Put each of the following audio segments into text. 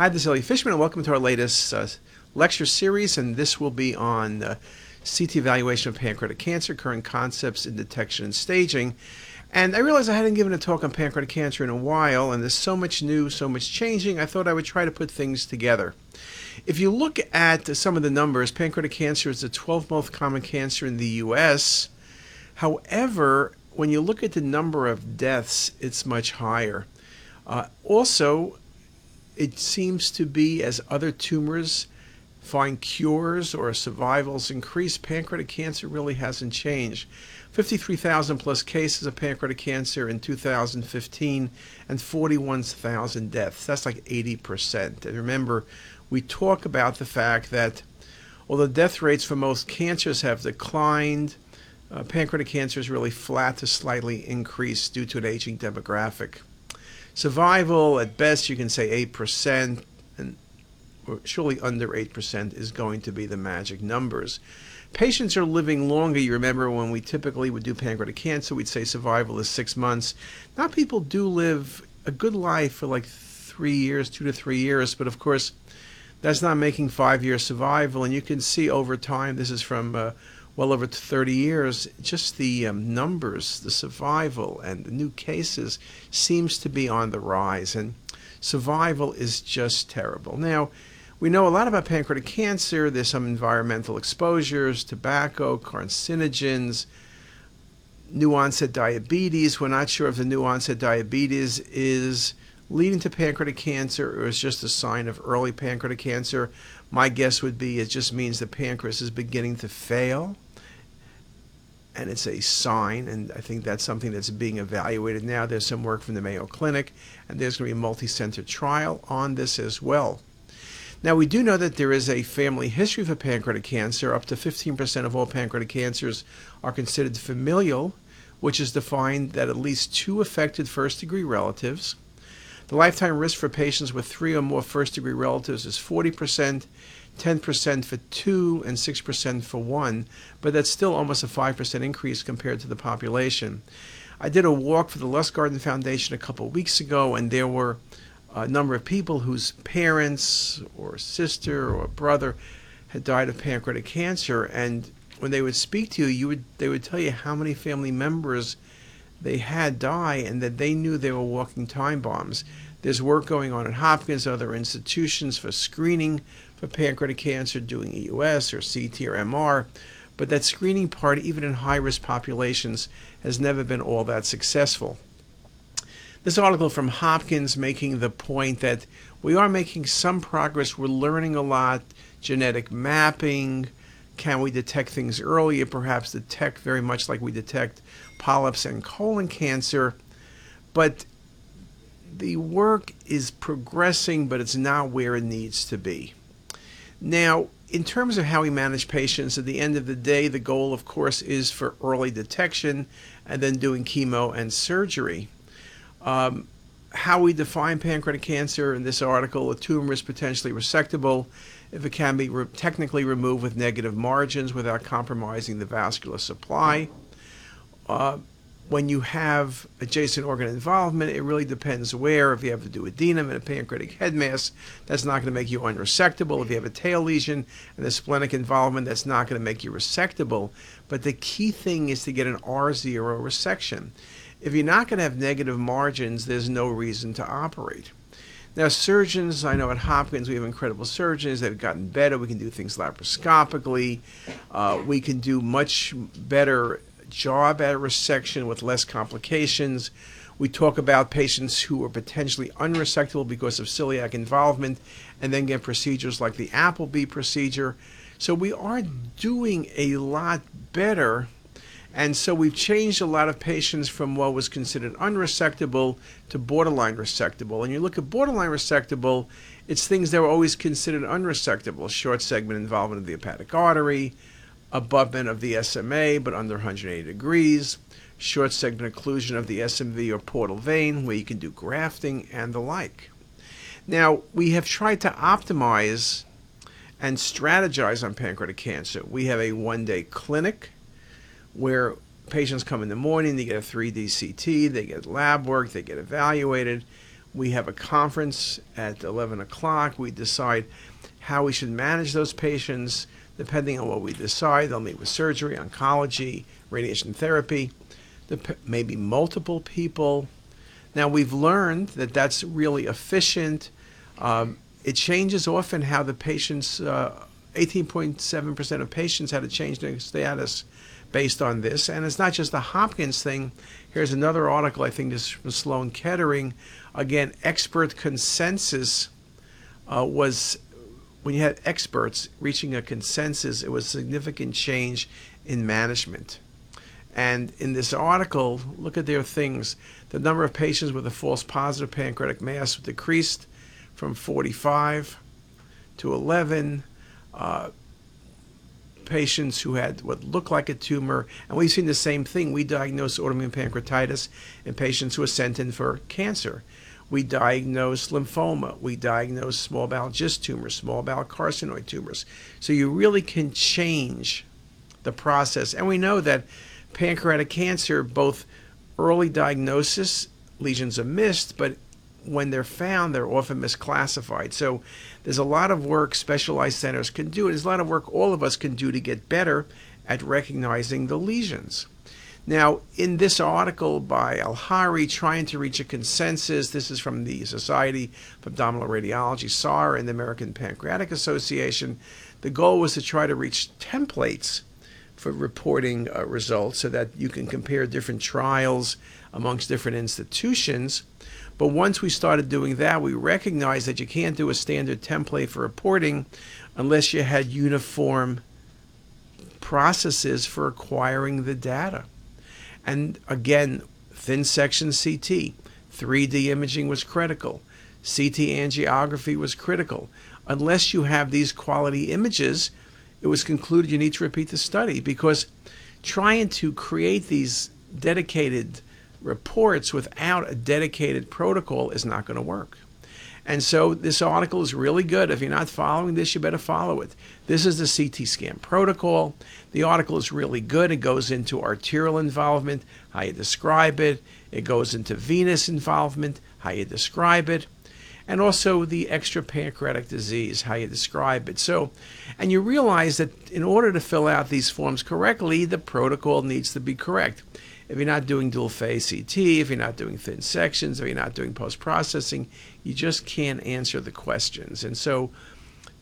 Hi, this is Elliot Fishman, and welcome to our latest uh, lecture series. And this will be on CT evaluation of pancreatic cancer, current concepts in detection and staging. And I realized I hadn't given a talk on pancreatic cancer in a while, and there's so much new, so much changing. I thought I would try to put things together. If you look at some of the numbers, pancreatic cancer is the 12th most common cancer in the U.S. However, when you look at the number of deaths, it's much higher. Uh, also, it seems to be as other tumors find cures or survivals increase, pancreatic cancer really hasn't changed. 53,000 plus cases of pancreatic cancer in 2015 and 41,000 deaths. That's like 80%. And remember, we talk about the fact that although death rates for most cancers have declined, uh, pancreatic cancer is really flat to slightly increased due to an aging demographic. Survival, at best, you can say 8%, and surely under 8% is going to be the magic numbers. Patients are living longer. You remember when we typically would do pancreatic cancer, we'd say survival is six months. Now people do live a good life for like three years, two to three years, but of course, that's not making five year survival. And you can see over time, this is from uh, well over 30 years, just the um, numbers, the survival, and the new cases seems to be on the rise, and survival is just terrible. Now, we know a lot about pancreatic cancer. There's some environmental exposures, tobacco, carcinogens, new onset diabetes. We're not sure if the new onset diabetes is leading to pancreatic cancer or is just a sign of early pancreatic cancer. My guess would be it just means the pancreas is beginning to fail and it's a sign, and I think that's something that's being evaluated now. There's some work from the Mayo Clinic, and there's going to be a multi center trial on this as well. Now, we do know that there is a family history for pancreatic cancer. Up to 15% of all pancreatic cancers are considered familial, which is defined that at least two affected first degree relatives. The lifetime risk for patients with three or more first degree relatives is 40%, 10% for two and 6% for one, but that's still almost a 5% increase compared to the population. I did a walk for the Lustgarten Foundation a couple of weeks ago, and there were a number of people whose parents or sister or brother had died of pancreatic cancer, and when they would speak to you, you would they would tell you how many family members they had die, and that they knew they were walking time bombs. There's work going on at Hopkins, other institutions for screening for pancreatic cancer doing EUS or CT or MR, but that screening part, even in high risk populations, has never been all that successful. This article from Hopkins making the point that we are making some progress, we're learning a lot, genetic mapping, can we detect things earlier, perhaps detect very much like we detect polyps and colon cancer, but the work is progressing, but it's not where it needs to be. Now, in terms of how we manage patients, at the end of the day, the goal, of course, is for early detection and then doing chemo and surgery. Um, how we define pancreatic cancer in this article a tumor is potentially resectable if it can be re- technically removed with negative margins without compromising the vascular supply. Uh, when you have adjacent organ involvement, it really depends where. If you have to do a duodenum and a pancreatic head mass, that's not going to make you unresectable. If you have a tail lesion and a splenic involvement, that's not going to make you resectable. But the key thing is to get an R0 resection. If you're not going to have negative margins, there's no reason to operate. Now, surgeons, I know at Hopkins we have incredible surgeons. They've gotten better. We can do things laparoscopically. Uh, we can do much better job at resection with less complications. We talk about patients who are potentially unresectable because of celiac involvement and then get procedures like the Appleby procedure. So we are doing a lot better. And so we've changed a lot of patients from what was considered unresectable to borderline resectable. And you look at borderline resectable, it's things that were always considered unresectable short segment involvement of the hepatic artery, abutment of the SMA but under 180 degrees, short segment occlusion of the SMV or portal vein where you can do grafting and the like. Now, we have tried to optimize and strategize on pancreatic cancer. We have a one day clinic where patients come in the morning, they get a 3D CT, they get lab work, they get evaluated. We have a conference at 11 o'clock. We decide how we should manage those patients. Depending on what we decide, they'll meet with surgery, oncology, radiation therapy, maybe multiple people. Now, we've learned that that's really efficient. Um, it changes often how the patients, 18.7% uh, of patients had to change their status based on this. And it's not just the Hopkins thing. Here's another article, I think this is from Sloan Kettering. Again, expert consensus uh, was when you had experts reaching a consensus, it was a significant change in management. And in this article, look at their things. The number of patients with a false positive pancreatic mass decreased from 45 to 11. Uh, patients who had what looked like a tumor, and we've seen the same thing. We diagnosed autoimmune pancreatitis in patients who were sent in for cancer. We diagnose lymphoma. We diagnose small bowel GIST tumors, small bowel carcinoid tumors. So you really can change the process. And we know that pancreatic cancer, both early diagnosis, lesions are missed, but when they're found, they're often misclassified. So there's a lot of work specialized centers can do. There's a lot of work all of us can do to get better at recognizing the lesions. Now, in this article by Al-Hawary, trying to reach a consensus, this is from the Society of Abdominal Radiology, SAR, and the American Pancreatic Association. The goal was to try to reach templates for reporting uh, results so that you can compare different trials amongst different institutions. But once we started doing that, we recognized that you can't do a standard template for reporting unless you had uniform processes for acquiring the data. And again, thin section CT, 3D imaging was critical. CT angiography was critical. Unless you have these quality images, it was concluded you need to repeat the study because trying to create these dedicated reports without a dedicated protocol is not going to work. And so this article is really good. If you're not following this, you better follow it. This is the CT scan protocol. The article is really good. It goes into arterial involvement, how you describe it. It goes into venous involvement, how you describe it. And also the extrapancreatic disease, how you describe it. So, and you realize that in order to fill out these forms correctly, the protocol needs to be correct if you're not doing dual phase CT, if you're not doing thin sections, if you're not doing post processing, you just can't answer the questions. And so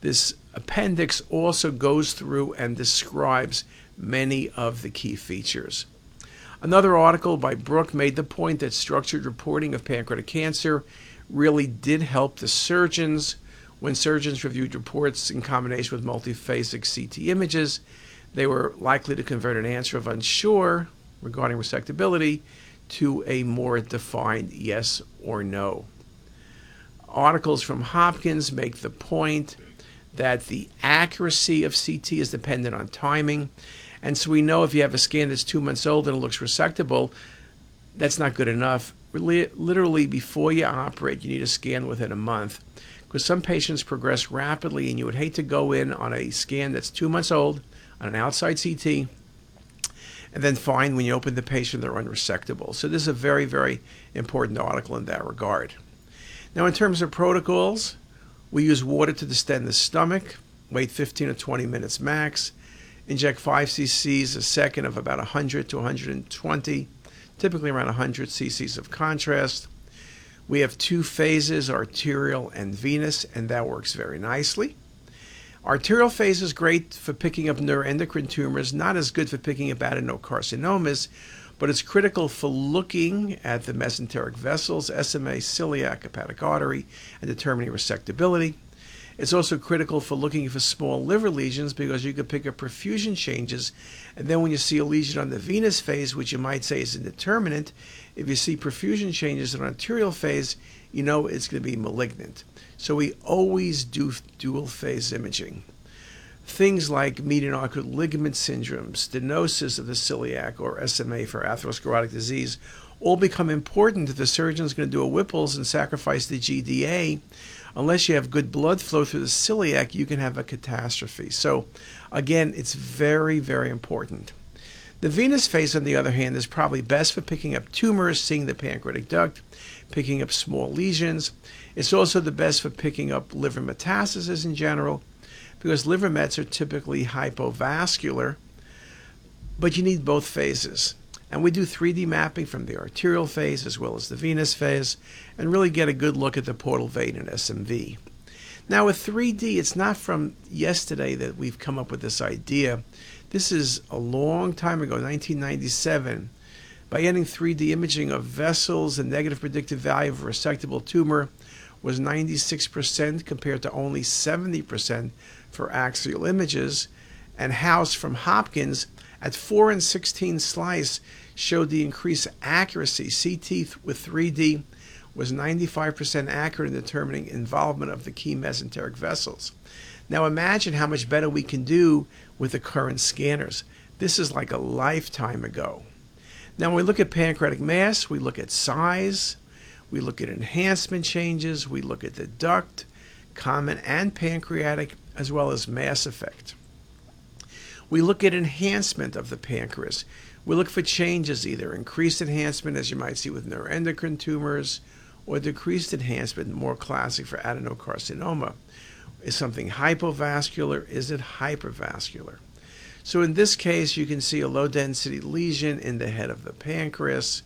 this appendix also goes through and describes many of the key features. Another article by Brook made the point that structured reporting of pancreatic cancer really did help the surgeons when surgeons reviewed reports in combination with multiphasic CT images. They were likely to convert an answer of unsure regarding resectability to a more defined yes or no. Articles from Hopkins make the point that the accuracy of CT is dependent on timing. And so we know if you have a scan that's two months old and it looks resectable, that's not good enough. Literally, before you operate, you need a scan within a month because some patients progress rapidly, and you would hate to go in on a scan that's two months old on an outside CT and then find when you open the patient they're unresectable. So this is a very, very important article in that regard. Now, in terms of protocols, we use water to distend the stomach, wait 15 or 20 minutes max, inject 5 cc's a second of about 100 to 120, typically around 100 cc's of contrast. We have two phases, arterial and venous, and that works very nicely. Arterial phase is great for picking up neuroendocrine tumors, not as good for picking up adenocarcinomas, but it's critical for looking at the mesenteric vessels, SMA, celiac, hepatic artery, and determining resectability. It's also critical for looking for small liver lesions because you can pick up perfusion changes. And then when you see a lesion on the venous phase, which you might say is indeterminate, if you see perfusion changes in arterial phase, you know it's going to be malignant. So we always do dual phase imaging. Things like median arcuate ligament syndrome, stenosis of the celiac, or SMA for atherosclerotic disease all become important if the surgeon is going to do a Whipple's and sacrifice the GDA. Unless you have good blood flow through the celiac, you can have a catastrophe. So, again, it's very, very important. The venous phase, on the other hand, is probably best for picking up tumors, seeing the pancreatic duct, picking up small lesions. It's also the best for picking up liver metastases in general, because liver mets are typically hypovascular, but you need both phases. And we do 3D mapping from the arterial phase as well as the venous phase and really get a good look at the portal vein and SMV. Now, with 3D, it's not from yesterday that we've come up with this idea. This is a long time ago, 1997. By getting 3D imaging of vessels, the negative predictive value of a resectable tumor was 96% compared to only 70% for axial images. And House from Hopkins at 4 and 16 slice showed the increased accuracy. CT with 3D was 95% accurate in determining involvement of the key mesenteric vessels. Now imagine how much better we can do with the current scanners. This is like a lifetime ago. Now when we look at pancreatic mass, we look at size, we look at enhancement changes, we look at the duct, common and pancreatic, as well as mass effect. We look at enhancement of the pancreas. We look for changes, either increased enhancement, as you might see with neuroendocrine tumors, or decreased enhancement, more classic for adenocarcinoma. Is something hypovascular? Is it hypervascular? So in this case, you can see a low density lesion in the head of the pancreas,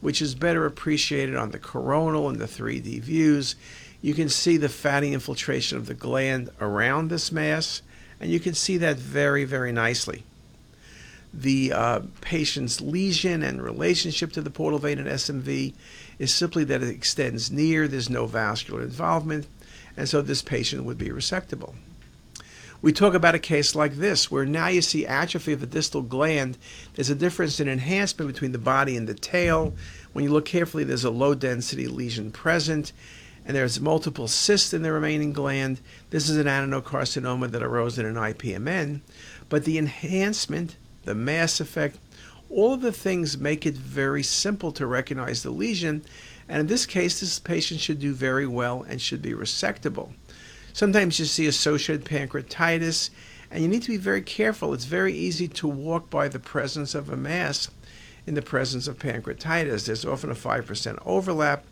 which is better appreciated on the coronal and the 3D views. You can see the fatty infiltration of the gland around this mass, and you can see that very, very nicely. The uh, patient's lesion and relationship to the portal vein and SMV is simply that it extends near, there's no vascular involvement, and so this patient would be resectable. We talk about a case like this, where now you see atrophy of the distal gland. There's a difference in enhancement between the body and the tail. When you look carefully, there's a low density lesion present and there's multiple cysts in the remaining gland. This is an adenocarcinoma that arose in an IPMN, but the enhancement, the mass effect, all of the things make it very simple to recognize the lesion. And in this case, this patient should do very well and should be resectable. Sometimes you see associated pancreatitis, and you need to be very careful. It's very easy to walk by the presence of a mass in the presence of pancreatitis. There's often a 5% overlap,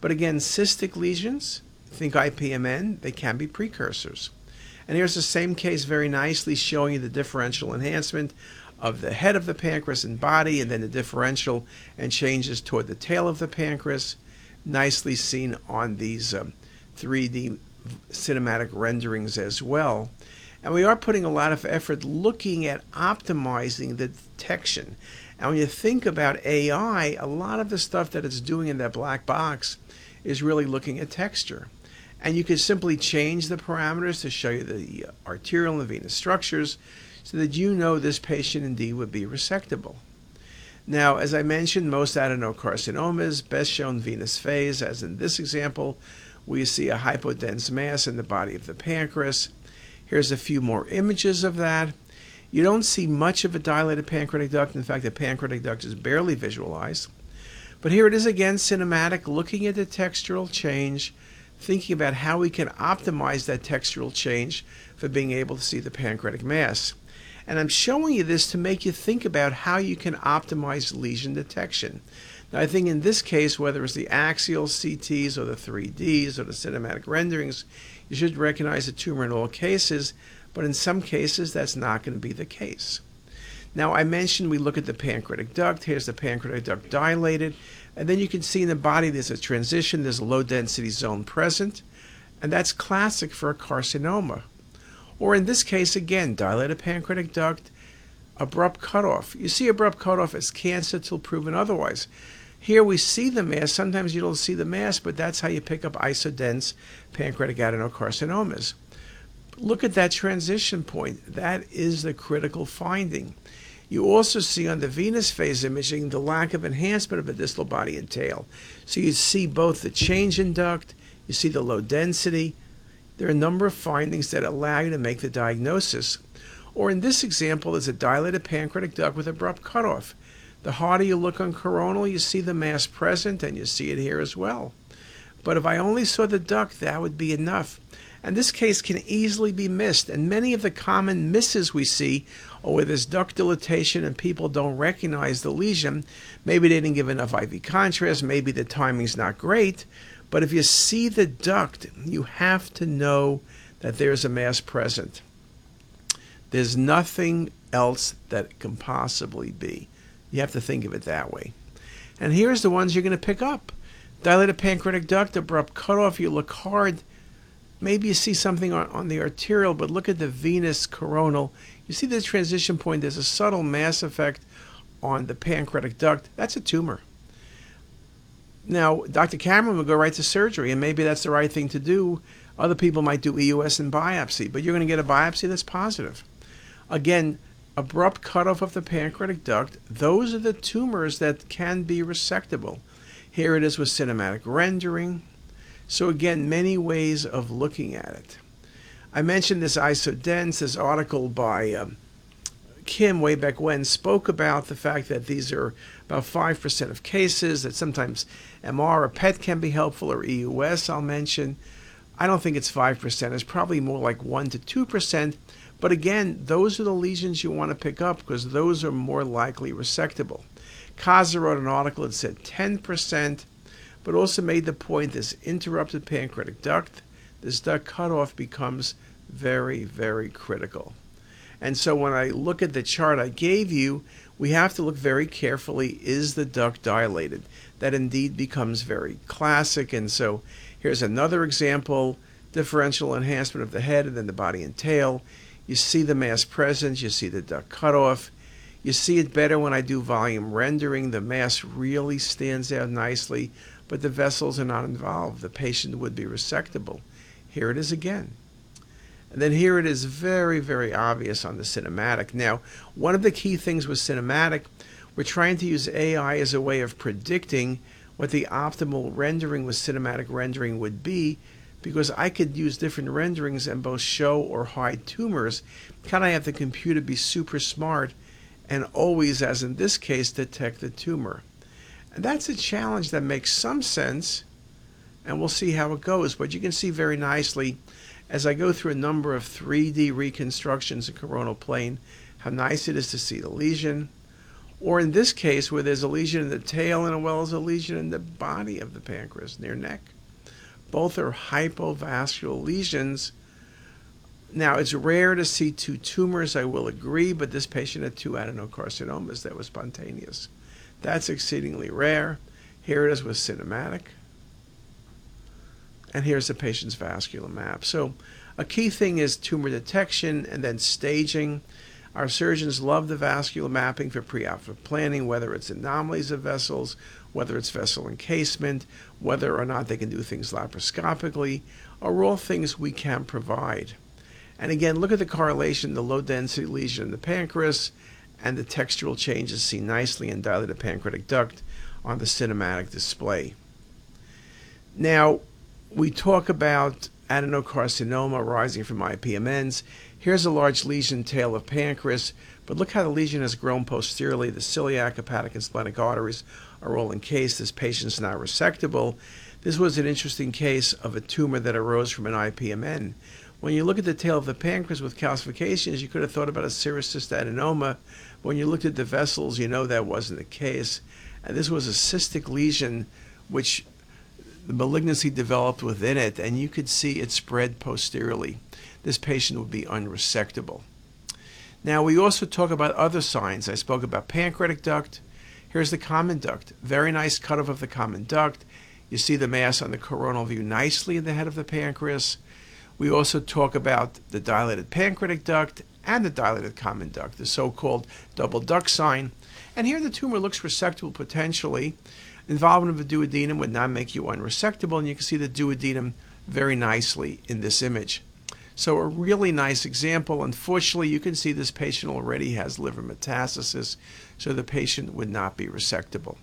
but again, cystic lesions, think IPMN, they can be precursors. And here's the same case very nicely showing you the differential enhancement of the head of the pancreas and body, and then the differential and changes toward the tail of the pancreas. Nicely seen on these um, 3D cinematic renderings as well. And we are putting a lot of effort looking at optimizing the detection. And when you think about AI, a lot of the stuff that it's doing in that black box is really looking at texture. And you can simply change the parameters to show you the uh, arterial and venous structures so that you know this patient indeed would be resectable. Now, as I mentioned, most adenocarcinomas best shown venous phase, as in this example, we see a hypodense mass in the body of the pancreas. Here's a few more images of that. You don't see much of a dilated pancreatic duct. In fact, the pancreatic duct is barely visualized. But here it is again, cinematic, looking at the textural change, thinking about how we can optimize that textural change for being able to see the pancreatic mass. And I'm showing you this to make you think about how you can optimize lesion detection. Now, I think in this case, whether it's the axial CTs or the 3Ds or the cinematic renderings, you should recognize the tumor in all cases, but in some cases, that's not going to be the case. Now, I mentioned we look at the pancreatic duct. Here's the pancreatic duct dilated. And then you can see in the body there's a transition, there's a low density zone present. And that's classic for a carcinoma. Or in this case, again, dilated pancreatic duct, abrupt cutoff. You see abrupt cutoff as cancer till proven otherwise. Here we see the mass. Sometimes you don't see the mass, but that's how you pick up isodense pancreatic adenocarcinomas. Look at that transition point. That is the critical finding. You also see on the venous phase imaging the lack of enhancement of the distal body and tail. So you see both the change in duct, you see the low density, there are a number of findings that allow you to make the diagnosis. Or in this example, there's a dilated pancreatic duct with abrupt cutoff. The harder you look on coronal, you see the mass present, and you see it here as well. But if I only saw the duct, that would be enough. And this case can easily be missed. And many of the common misses we see are where there's duct dilatation and people don't recognize the lesion. Maybe they didn't give enough IV contrast, maybe the timing's not great. But if you see the duct, you have to know that there's a mass present. There's nothing else that can possibly be. You have to think of it that way. And here's the ones you're going to pick up. Dilated pancreatic duct, abrupt cutoff. You look hard. Maybe you see something on, on the arterial, but look at the venous coronal. You see the transition point. There's a subtle mass effect on the pancreatic duct. That's a tumor. Now, Dr. Cameron will go right to surgery, and maybe that's the right thing to do. Other people might do EUS and biopsy, but you're going to get a biopsy that's positive. Again, abrupt cutoff of the pancreatic duct, those are the tumors that can be resectable. Here it is with cinematic rendering. So, again, many ways of looking at it. I mentioned this isodense, this article by um, Kim way back when spoke about the fact that these are about 5% of cases, that sometimes MR or PET can be helpful, or EUS, I'll mention. I don't think it's 5%. It's probably more like 1 to 2%. But again, those are the lesions you want to pick up because those are more likely resectable. Kaza wrote an article that said 10%, but also made the point this interrupted pancreatic duct, this duct cutoff becomes very, very critical. And so when I look at the chart I gave you, we have to look very carefully is the duct dilated? That indeed becomes very classic. And so here's another example differential enhancement of the head and then the body and tail. You see the mass presence, you see the duct cutoff. You see it better when I do volume rendering. The mass really stands out nicely, but the vessels are not involved. The patient would be resectable. Here it is again. And then here it is very, very obvious on the cinematic. Now, one of the key things with cinematic, we're trying to use AI as a way of predicting what the optimal rendering with cinematic rendering would be because I could use different renderings and both show or hide tumors. Can I have the computer be super smart and always, as in this case, detect the tumor? And that's a challenge that makes some sense, and we'll see how it goes. But you can see very nicely as I go through a number of 3D reconstructions of coronal plane, how nice it is to see the lesion. Or in this case, where there's a lesion in the tail and as well as a lesion in the body of the pancreas near neck. Both are hypovascular lesions. Now, it's rare to see two tumors, I will agree, but this patient had two adenocarcinomas that were spontaneous. That's exceedingly rare. Here it is with cinematic. And here's the patient's vascular map. So a key thing is tumor detection and then staging. Our surgeons love the vascular mapping for preoperative planning, whether it's anomalies of vessels, whether it's vessel encasement, whether or not they can do things laparoscopically, are all things we can provide. And again, look at the correlation, the low density lesion in the pancreas and the textural changes seen nicely in dilated pancreatic duct on the cinematic display. Now, we talk about adenocarcinoma arising from IPMNs. Here's a large lesion tail of pancreas, but look how the lesion has grown posteriorly. The celiac, hepatic, and splenic arteries are all encased. This patient's now resectable. This was an interesting case of a tumor that arose from an IPMN. When you look at the tail of the pancreas with calcifications, you could have thought about a serous cystadenoma. When you looked at the vessels, you know that wasn't the case. And this was a cystic lesion which the malignancy developed within it, and you could see it spread posteriorly. This patient would be unresectable. Now, we also talk about other signs. I spoke about pancreatic duct. Here's the common duct. Very nice cutoff of the common duct. You see the mass on the coronal view nicely in the head of the pancreas. We also talk about the dilated pancreatic duct and the dilated common duct, the so called double duct sign. And here the tumor looks resectable potentially. Involvement of the duodenum would not make you unresectable, and you can see the duodenum very nicely in this image. So a really nice example. Unfortunately, you can see this patient already has liver metastasis, so the patient would not be resectable.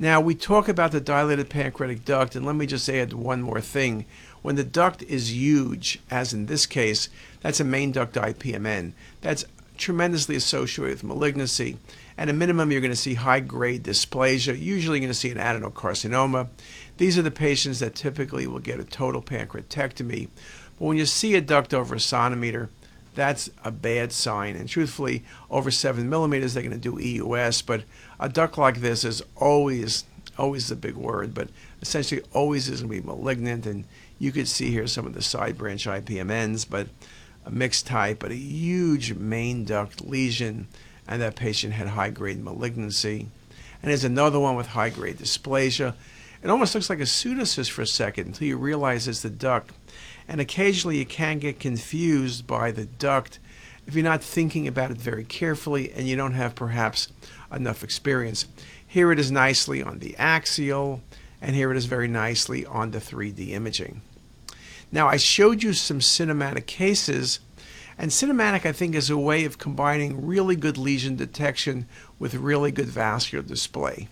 Now, we talk about the dilated pancreatic duct, and let me just add one more thing. When the duct is huge, as in this case, that's a main duct IPMN. That's tremendously associated with malignancy. At a minimum, you're going to see high grade dysplasia. Usually, you're going to see an adenocarcinoma. These are the patients that typically will get a total pancreatectomy. But when you see a duct over a centimeter, that's a bad sign. And truthfully, over seven millimeters, they're going to do EUS. But a duct like this is always, always a big word, but essentially always is going to be malignant. And you could see here some of the side branch IPMNs, but a mixed type, but a huge main duct lesion, and that patient had high grade malignancy. And there's another one with high grade dysplasia. It almost looks like a pseudocyst for a second until you realize it's the duct. And occasionally you can get confused by the duct if you're not thinking about it very carefully and you don't have perhaps enough experience. Here it is nicely on the axial, and here it is very nicely on the 3D imaging. Now, I showed you some cinematic cases, and cinematic, I think, is a way of combining really good lesion detection with really good vascular display.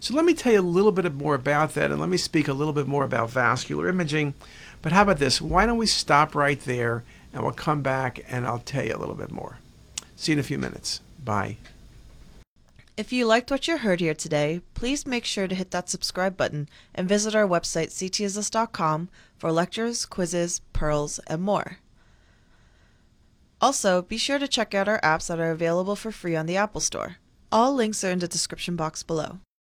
So let me tell you a little bit more about that, and let me speak a little bit more about vascular imaging. But how about this? Why don't we stop right there, and we'll come back, and I'll tell you a little bit more. See you in a few minutes. Bye. If you liked what you heard here today, please make sure to hit that subscribe button and visit our website ctisus.com for lectures, quizzes, pearls, and more. Also, be sure to check out our apps that are available for free on the Apple Store. All links are in the description box below.